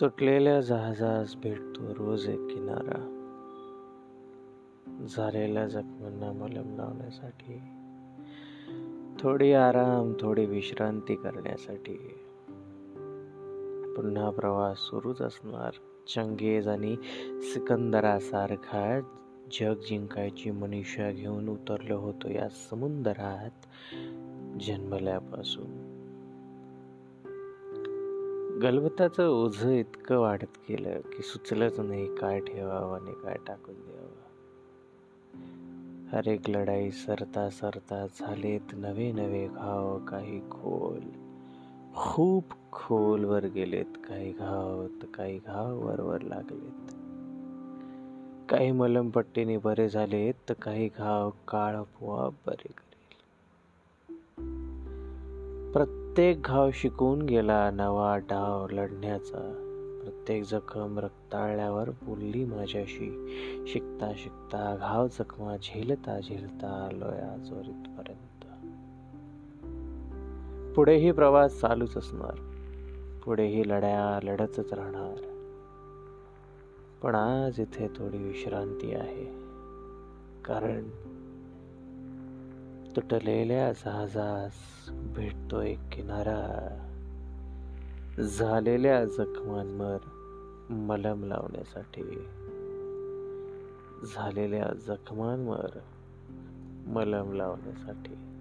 तुटलेल्या जहाजास भेटतो रोज एक किनारा. झालेल्या जखमांना मलम लावण्यासाठी थोडी आराम थोडी विश्रांती करण्यासाठी. पुन्हा प्रवास सुरूच असणार. चंगेज आणि सिकंदरासारखा जग जिंकायची मनीषा घेऊन उतरलो होतो या समुद्रात जन्मल्यापासून. गलबताचं ओझं इतकं वाढत गेलं की सुचलंच नाही काय ठेवावं आणि काय टाकून द्यावं. हर एक लढाई सरता सरता झालेत नवे नवे घाव काही खोल. खूप खोलवर गेलेत काही घाव तर काही घाव वरवर लागलेत. काही मलमपट्टीने बरे झालेत तर काही घाव काळ आपोआप बरे प्रत्येक घाव शिकून गेला नवा डाव लढण्याचा. प्रत्येक जखम रक्ताळल्यावर बोलली माझ्याशी. शिकता शिकता घाव जखमा झेलता झेलता आलोय आजवर पुढेही प्रवास चालूच असणार. पुढेही लढ्या लढतच राहणार. पण आज इथे थोडी विश्रांती आहे. कारण तुटलेल्या जहाजास भेटतो एक किनारा. झालेल्या जखमांवर मलम लावण्यासाठी. झालेल्या जखमांवर मलम लावण्यासाठी.